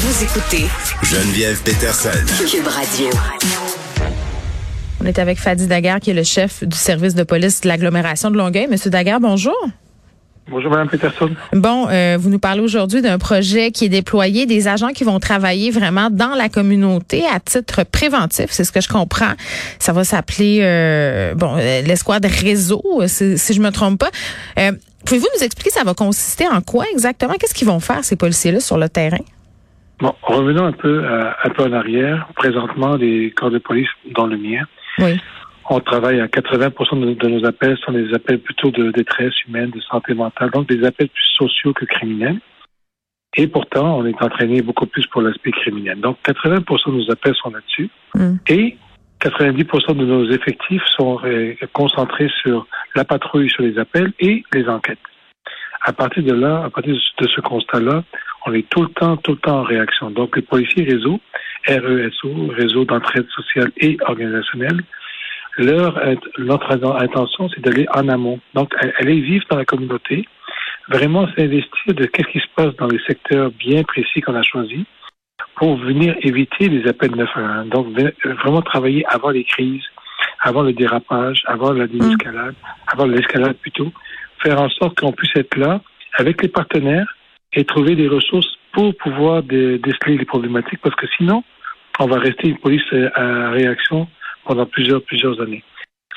Vous écoutez Geneviève Peterson. Cube Radio. On est avec Fadi Daguerre, qui est le chef du service de police de l'agglomération de Longueuil. Monsieur Daguerre, bonjour. Bonjour, Mme Peterson. Bon, euh, vous nous parlez aujourd'hui d'un projet qui est déployé, des agents qui vont travailler vraiment dans la communauté à titre préventif. C'est ce que je comprends. Ça va s'appeler, euh, bon, euh, l'escouade réseau, si, si je me trompe pas. Euh, Pouvez-vous nous expliquer ça va consister en quoi exactement? Qu'est-ce qu'ils vont faire, ces policiers-là, sur le terrain? Bon, revenons un peu, euh, un peu en arrière. Présentement, les corps de police, dans le mien, Oui. on travaille à 80 de, de nos appels sont des appels plutôt de détresse humaine, de santé mentale, donc des appels plus sociaux que criminels. Et pourtant, on est entraîné beaucoup plus pour l'aspect criminel. Donc, 80 de nos appels sont là-dessus. Mm. Et 90 de nos effectifs sont euh, concentrés sur la patrouille sur les appels et les enquêtes. À partir de là, à partir de ce constat-là, on est tout le temps, tout le temps en réaction. Donc, les policiers réseau, RESO, réseau d'entraide sociale et organisationnelle, leur, notre intention, c'est d'aller en amont. Donc, aller vivre dans la communauté, vraiment s'investir de qu'est-ce qui se passe dans les secteurs bien précis qu'on a choisis pour venir éviter les appels 911. Donc, vraiment travailler avant les crises, avant le dérapage, avant la désescalade, avant l'escalade plutôt, faire en sorte qu'on puisse être là avec les partenaires et trouver des ressources pour pouvoir dé déceler les problématiques, parce que sinon, on va rester une police à réaction pendant plusieurs, plusieurs années.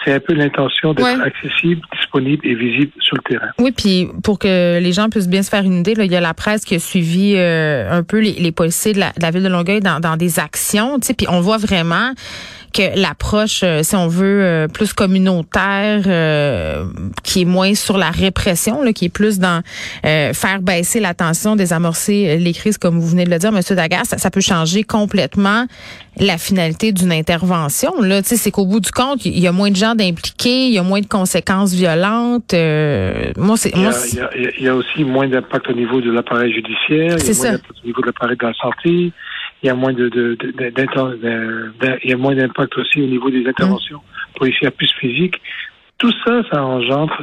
C'est un peu l'intention d'être Ouais. accessible, disponible et visible sur le terrain. Oui, puis pour que les gens puissent bien se faire une idée, là, il y a la presse qui a suivi euh, un peu les, les policiers de la, de la ville de Longueuil dans, dans des actions, tu sais, puis on voit vraiment que l'approche, euh, si on veut, euh, plus communautaire, euh, qui est moins sur la répression, là, qui est plus dans euh, faire baisser la tension, désamorcer les crises, comme vous venez de le dire, Monsieur Dagas, ça, ça peut changer complètement la finalité d'une intervention. Là, tu sais, c'est qu'au bout du compte, il y a moins de gens d'impliqués, il y a moins de conséquences violentes. euh, moi, c'est Il il, y a, il y aussi moins d'impact au niveau de l'appareil judiciaire, il y C'est a ça. moins d'impact au niveau de l'appareil de la santé, il y a moins de, il y a moins d'impact aussi au niveau des interventions policières plus physiques. Tout ça, ça engendre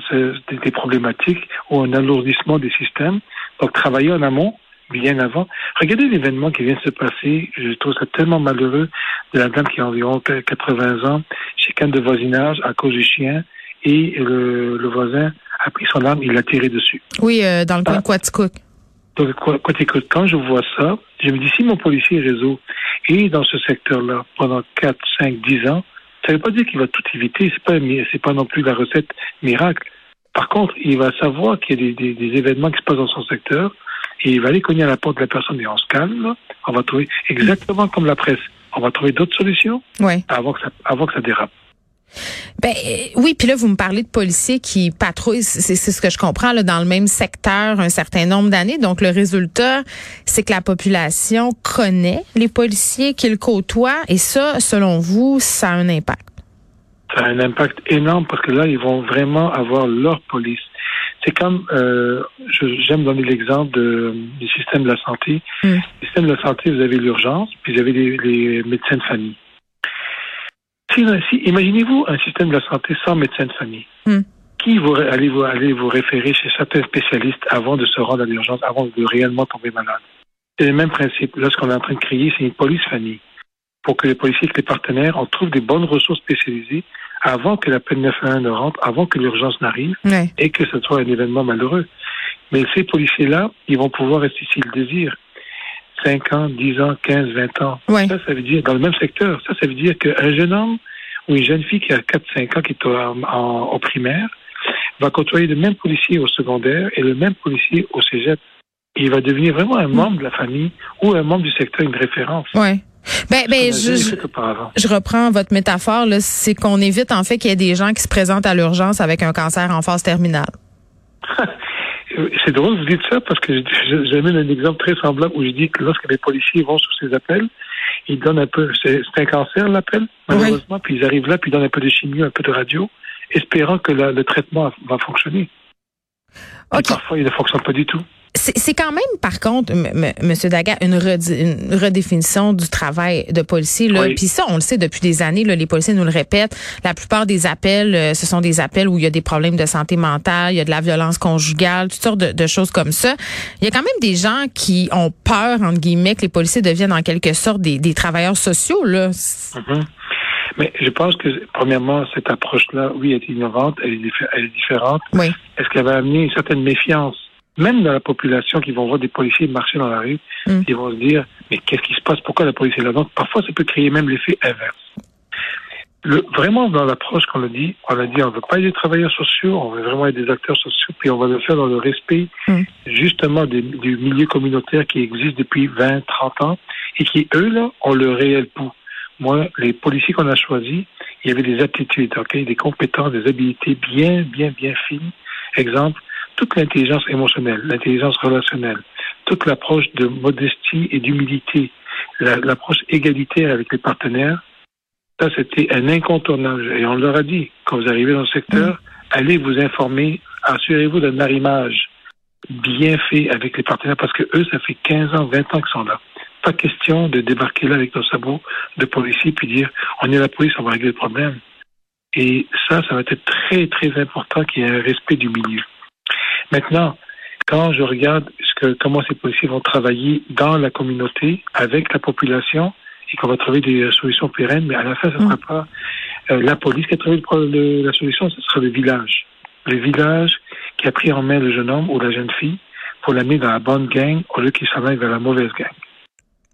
des, problématiques ou un alourdissement des systèmes. Donc, travailler en amont, bien avant. Regardez l'événement qui vient de se passer. Je trouve ça tellement malheureux de la dame qui a environ 80 ans, chicane de voisinage à cause du chien, et le, voisin a pris son arme, il l'a tiré dessus. oui, euh, dans le coin Ah. de Quaticook. Donc, quand je vois ça, je me dis, si mon policier réseau est dans ce secteur-là pendant 4, 5, 10 ans, ça ne veut pas dire qu'il va tout éviter. C'est pas, c'est pas non plus la recette miracle. Par contre, il va savoir qu'il y a des, des- des événements qui se passent dans son secteur et il va aller cogner à la porte de la personne et on se calme. On va trouver exactement comme la presse. On va trouver d'autres solutions Ouais. avant que ça, avant que ça dérape. Ben euh, oui, puis là vous me parlez de policiers qui patrouillent, c'est ce que je comprends là dans le même secteur un certain nombre d'années. Donc le résultat, c'est que la population connaît les policiers qu'ils côtoient et ça, selon vous, ça a un impact. ça a un impact énorme parce que là, ils vont vraiment avoir leur police. C'est comme, euh, je- j'aime donner l'exemple du système de la santé. Mm. Le système de la santé, vous avez l'urgence, puis vous avez les, les médecins de famille. Imaginez-vous un système de la santé sans médecin de famille. Mm. Qui vous, allez vous, allez vous référer chez certains spécialistes avant de se rendre à l'urgence, avant de réellement tomber malade? C'est le même principe. Là, ce qu'on est en train de créer, c'est une police famille. Pour que les policiers et les partenaires, on trouve des bonnes ressources spécialisées avant que l'appel 911 ne rentre, avant que l'urgence n'arrive et que ce soit un événement malheureux. Mais ces policiers-là, ils vont pouvoir rester s'ils le désirent. 5 ans, 10 ans, 15, 20 ans. Ouais. Ça, ça veut dire, dans le même secteur, ça, ça veut dire qu'un jeune homme ou une jeune fille qui a 4, 5 ans, qui est en, primaire, va côtoyer le même policier au secondaire et le même policier au cégep. Et il va devenir vraiment un membre de la famille ou un membre du secteur, une référence. Ouais. Ben ben je, je, je reprends votre métaphore là, c'est qu'on évite en fait qu'il y ait des gens qui se présentent à l'urgence avec un cancer en phase terminale. C'est drôle, vous dites ça, parce que j'amène un exemple très semblable où je dis que lorsque les policiers vont sur ces appels, ils donnent un peu, c'est un cancer l'appel, malheureusement, puis ils arrivent là, puis ils donnent un peu de chimio, un peu de radio, espérant que la- le traitement va fonctionner. Parfois, il ne fonctionne pas du tout. C'est quand même, par contre, M. Daga, une, redéfinition du travail de policier. Là. Puis ça, on le sait depuis des années, là, les policiers nous le répètent. La plupart des appels, euh, ce sont des appels où il y a des problèmes de santé mentale, il y a de la violence conjugale, toutes sortes de, choses comme ça. Il y a quand même des gens qui ont peur, entre guillemets, que les policiers deviennent en quelque sorte des, travailleurs sociaux. Là. Mm-hmm. Mais je pense que, premièrement, cette approche-là, oui, est innovante, elle est, elle est différente. Oui. Est-ce qu'elle va amener une certaine méfiance même dans la population qui vont voir des policiers marcher dans la rue, mm. ils vont se dire, mais qu'est-ce qui se passe? Pourquoi la police est là? Donc, parfois, ça peut créer même l'effet inverse. Le, vraiment, dans l'approche qu'on a dit, on a dit, on veut pas être des travailleurs sociaux, on veut vraiment être des acteurs sociaux, puis on va le faire dans le respect, mm. justement, du milieu communautaire qui existe depuis 20, 30 ans, et qui, eux, là, ont le réel pouls. Moi, les policiers qu'on a choisis, il y avait des aptitudes, ok, des compétences, des habilités bien, bien, bien fines. Exemple, toute l'intelligence émotionnelle, l'intelligence relationnelle, toute l'approche de modestie et d'humilité, l'approche égalitaire avec les partenaires, ça c'était un incontournable. Et on leur a dit, quand vous arrivez dans le secteur, mm. allez vous informer, assurez-vous d'un arrimage bien fait avec les partenaires parce que eux, ça fait 15 ans, 20 ans qu'ils sont là. Pas question de débarquer là avec nos sabots de policiers puis dire on est la police, on va régler le problème. Et ça, ça va être très, très important qu'il y ait un respect du milieu. Maintenant, quand je regarde ce que, comment ces policiers vont travailler dans la communauté, avec la population, et qu'on va trouver des solutions pérennes, mais à la fin, ce ne sera mm. pas euh, la police qui a trouvé le, la solution, ce sera le village. Le village qui a pris en main le jeune homme ou la jeune fille pour l'amener dans la bonne gang au lieu qu'il s'en aille vers la mauvaise gang.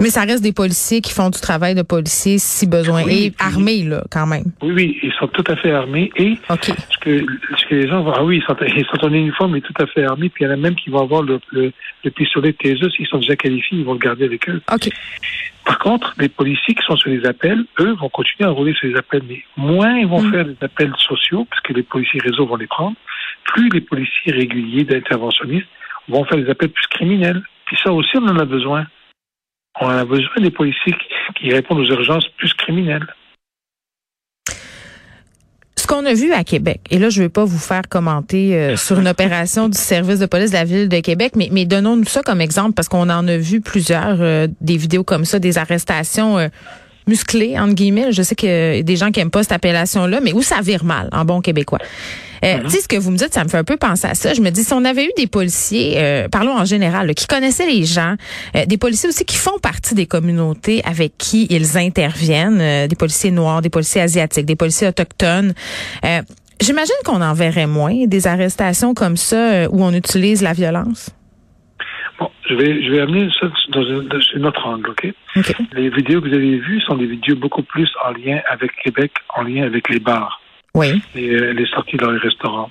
Mais ça reste des policiers qui font du travail de policier si besoin. et armés, là, quand même. Oui, oui, ils sont tout à fait armés. Et ce, que, ce que les gens vont... Ah oui, ils sont, ils sont en uniforme, mais tout à fait armés. Puis il y en a même qui vont avoir le, le, le pistolet TSE. S'ils sont déjà qualifiés, ils vont le garder avec eux. OK. Par contre, les policiers qui sont sur les appels, eux, vont continuer à rouler sur les appels. Mais moins ils vont mm. faire des appels sociaux, parce que les policiers réseau vont les prendre, plus les policiers réguliers d'interventionnistes vont faire des appels plus criminels. Puis ça aussi, on en a besoin. On a besoin des policiers qui répondent aux urgences plus criminelles. Ce qu'on a vu à Québec, et là je ne vais pas vous faire commenter euh, sur une opération du service de police de la ville de Québec, mais, mais donnons-nous ça comme exemple parce qu'on en a vu plusieurs, euh, des vidéos comme ça, des arrestations. Euh, musclées, entre guillemets. Je sais qu'il y a des gens qui aiment pas cette appellation-là, mais où ça vire mal, en bon québécois? Euh. Tu sais, ce que vous me dites, ça me fait un peu penser à ça. Je me dis, si on avait eu des policiers, euh, parlons en général, qui connaissaient les gens, euh, des policiers aussi qui font partie des communautés avec qui ils interviennent, des policiers noirs, des policiers asiatiques, des policiers autochtones. J'imagine qu'on en verrait moins des arrestations comme ça où on utilise la violence. Bon, je vais, je vais amener ça dans, un, autre angle, OK? Les vidéos que vous avez vues sont des vidéos beaucoup plus en lien avec Québec, en lien avec les bars oui. et euh, les sorties dans les restaurants.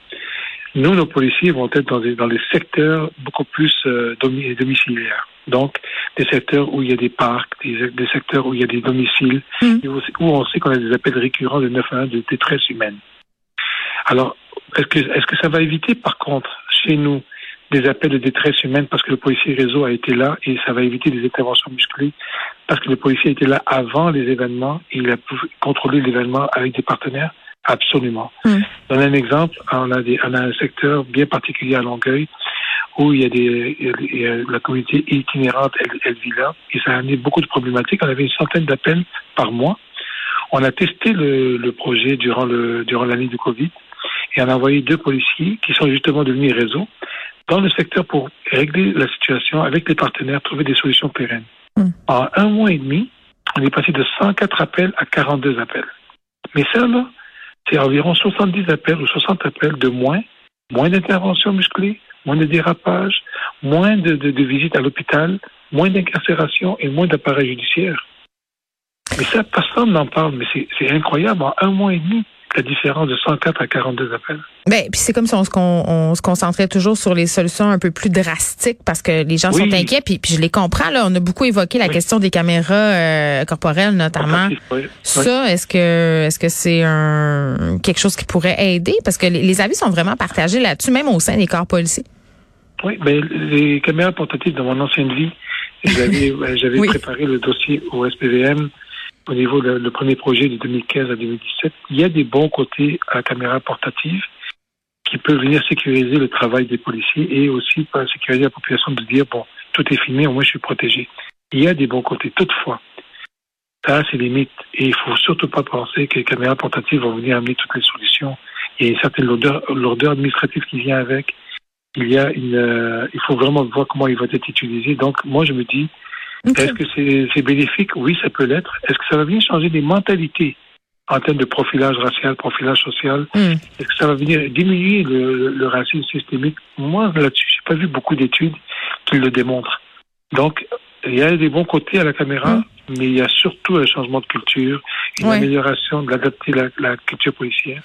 Nous, nos policiers vont être dans, des, dans les secteurs beaucoup plus euh, domiciliaires. Donc, des secteurs où il y a des parcs, des, des secteurs où il y a des domiciles, mm. où, on sait qu'on a des appels récurrents de 911 de détresse humaine. Alors, est-ce que, est-ce que ça va éviter, par contre, chez nous, des appels de détresse humaine parce que le policier réseau a été là et ça va éviter des interventions musclées parce que le policier a été là avant les événements et il a pu contrôler l'événement avec des partenaires? Absolument. Mm. Dans un exemple, on a, des, on a un secteur bien particulier à Longueuil où il y a des, la communauté itinérante, elle, vit là, et ça a amené beaucoup de problématiques. On avait une centaine d'appels par mois. On a testé le, le projet durant le durant l'année du Covid et on a envoyé deux policiers qui sont justement devenus réseau dans le secteur pour régler la situation avec les partenaires, trouver des solutions pérennes. Mm. En un mois et demi, on est passé de 104 appels à 42 appels. Mais ça, là, c'est environ 70 appels ou 60 appels de moins, moins d'interventions musclées, moins de dérapages, moins de, de, visites à l'hôpital, moins d'incarcération et moins d'appareils judiciaires. Mais ça, personne n'en parle, mais c'est incroyable. En un mois et demi, la différence de 104 à 42 appels. Ben, puis c'est comme si on se, on, se concentrait toujours sur les solutions un peu plus drastiques parce que les gens sont inquiets. Puis, puis je les comprends. Là, on a beaucoup évoqué la question des caméras euh, corporelles, notamment. Ça, est-ce que est-ce que c'est un quelque chose qui pourrait aider? Parce que les, avis sont vraiment partagés là-dessus, même au sein des corps policiers. Oui, ben les caméras portatives dans mon ancienne vie, j'avais j'avais préparé le dossier au SPVM au niveau du premier projet de 2015 à 2017, il y a des bons côtés à la caméra portative qui peut venir sécuriser le travail des policiers et aussi sécuriser la population de dire, bon, tout est filmé, moi je suis protégé. Il y a des bons côtés. Toutefois, ça a ses limites et il faut surtout pas penser que les caméras portatives vont venir amener toutes les solutions. Il y a une certaine lourdeur, administrative qui vient avec. Il y a il faut vraiment voir comment ils vont être utilisés. Donc, moi, je me dis, est-ce que c'est bénéfique? Oui, ça peut l'être. Est-ce que ça va venir changer des mentalités en termes de profilage racial, profilage social? Hmm. Est-ce que ça va venir diminuer le, racisme systémique? Moi, là-dessus, j'ai pas vu beaucoup d'études qui le démontrent. Donc, il y a des bons côtés à la caméra, hmm. mais il y a surtout un changement de culture, une amélioration de l'adapter la, la culture policière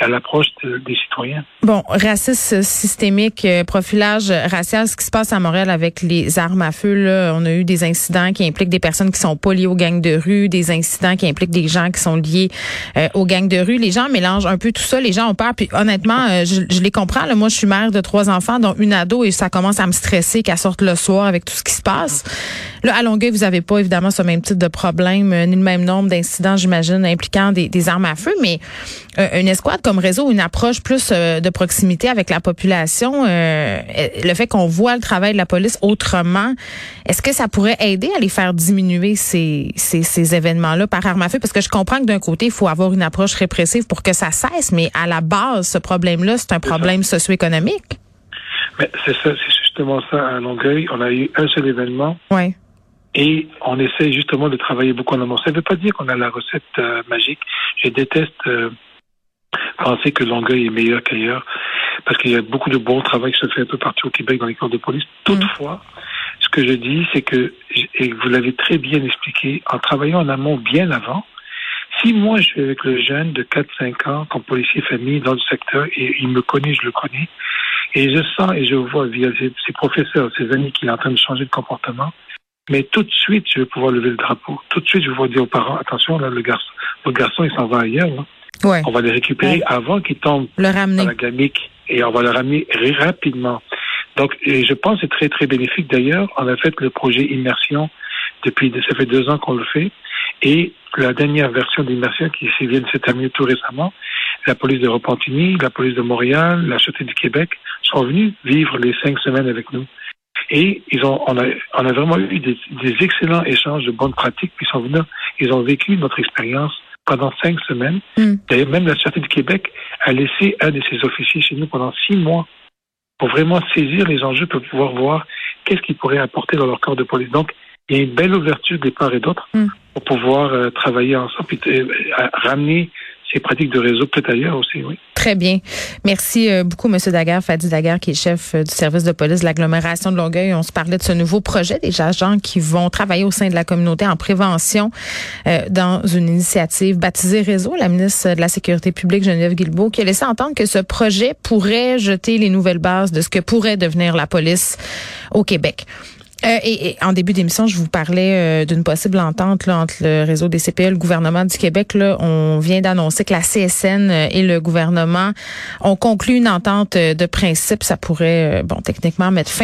à l'approche des citoyens. Bon, racisme systémique, euh, profilage racial, ce qui se passe à Montréal avec les armes à feu, là, on a eu des incidents qui impliquent des personnes qui sont pas liées aux gangs de rue, des incidents qui impliquent des gens qui sont liés euh, aux gangs de rue. Les gens mélangent un peu tout ça, les gens ont peur. Puis honnêtement, euh, je, les comprends. Là. Moi, je suis mère de trois enfants, dont une ado, et ça commence à me stresser qu'elle sorte le soir avec tout ce qui se passe. Là, à Longueuil, vous avez pas évidemment ce même type de problème, ni le même nombre d'incidents, j'imagine, impliquant des, des, armes à feu, mais une escouade comme réseau, une approche plus euh, de proximité avec la population, euh, le fait qu'on voit le travail de la police autrement, est-ce que ça pourrait aider à les faire diminuer ces, ces, événements-là par arme à feu? Parce que je comprends que d'un côté, il faut avoir une approche répressive pour que ça cesse, mais à la base, ce problème-là, c'est un problème socio-économique. C'est ça, c'est justement ça à Longueuil. On a eu un seul événement. Oui. Et on essaie justement de travailler beaucoup en amont. Ça ne veut pas dire qu'on a la recette euh, magique. Je déteste penser que Longueuil est meilleur qu'ailleurs, parce qu'il y a beaucoup de bon travail qui se fait un peu partout au Québec dans les corps de police. Toutefois, ce que je dis, c'est que, et vous l'avez très bien expliqué, en travaillant en amont bien avant, si moi je suis avec le jeune de 4-5 ans comme policier famille dans le secteur et il me connaît, je le connais, et je sens et je vois via ses, professeurs, ses amis qu'il est en train de changer de comportement, mais tout de suite je vais pouvoir lever le drapeau. Tout de suite je vais pouvoir dire aux parents, attention, là, le garçon, le garçon il s'en va ailleurs. Là. On va les récupérer avant qu'ils tombent le ramener. dans la gamique et on va le ramener rapidement. Donc, et je pense que c'est très, très bénéfique. D'ailleurs, on a fait le projet Immersion depuis, ça fait deux ans qu'on le fait. Et la dernière version d'Immersion qui vient de se terminer tout récemment, la police de Repentigny, la police de Montréal, la Sûreté du Québec sont venus vivre les cinq semaines avec nous. Et ils ont, on a, on a vraiment eu des, des excellents échanges de bonnes pratiques. Puis ils sont venus, ils ont vécu notre expérience pendant cinq semaines. Hmm. D'ailleurs, même la Sûreté du Québec a laissé un de ses officiers chez nous pendant six mois pour vraiment saisir les enjeux, pour pouvoir voir qu'est-ce qu'ils pourraient apporter dans leur corps de police. Donc, il y a une belle ouverture des parts et d'autres hmm. pour pouvoir euh, travailler ensemble et euh, ramener ces pratiques de réseau peut-être ailleurs aussi, oui. Très bien. Merci euh, beaucoup, M. Daguerre, Fadi Daguerre, qui est chef euh, du service de police de l'agglomération de Longueuil. On se parlait de ce nouveau projet des agents qui vont travailler au sein de la communauté en prévention euh, dans une initiative baptisée Réseau. La ministre de la Sécurité publique, Geneviève Guilbeault, qui a laissé entendre que ce projet pourrait jeter les nouvelles bases de ce que pourrait devenir la police au Québec. Euh, et, en début d'émission, je vous parlais euh, d'une possible entente entre le réseau des CPE et le gouvernement du Québec. On vient d'annoncer que la CSN euh, et le gouvernement ont conclu une entente de principe. Ça pourrait, bon, techniquement mettre fin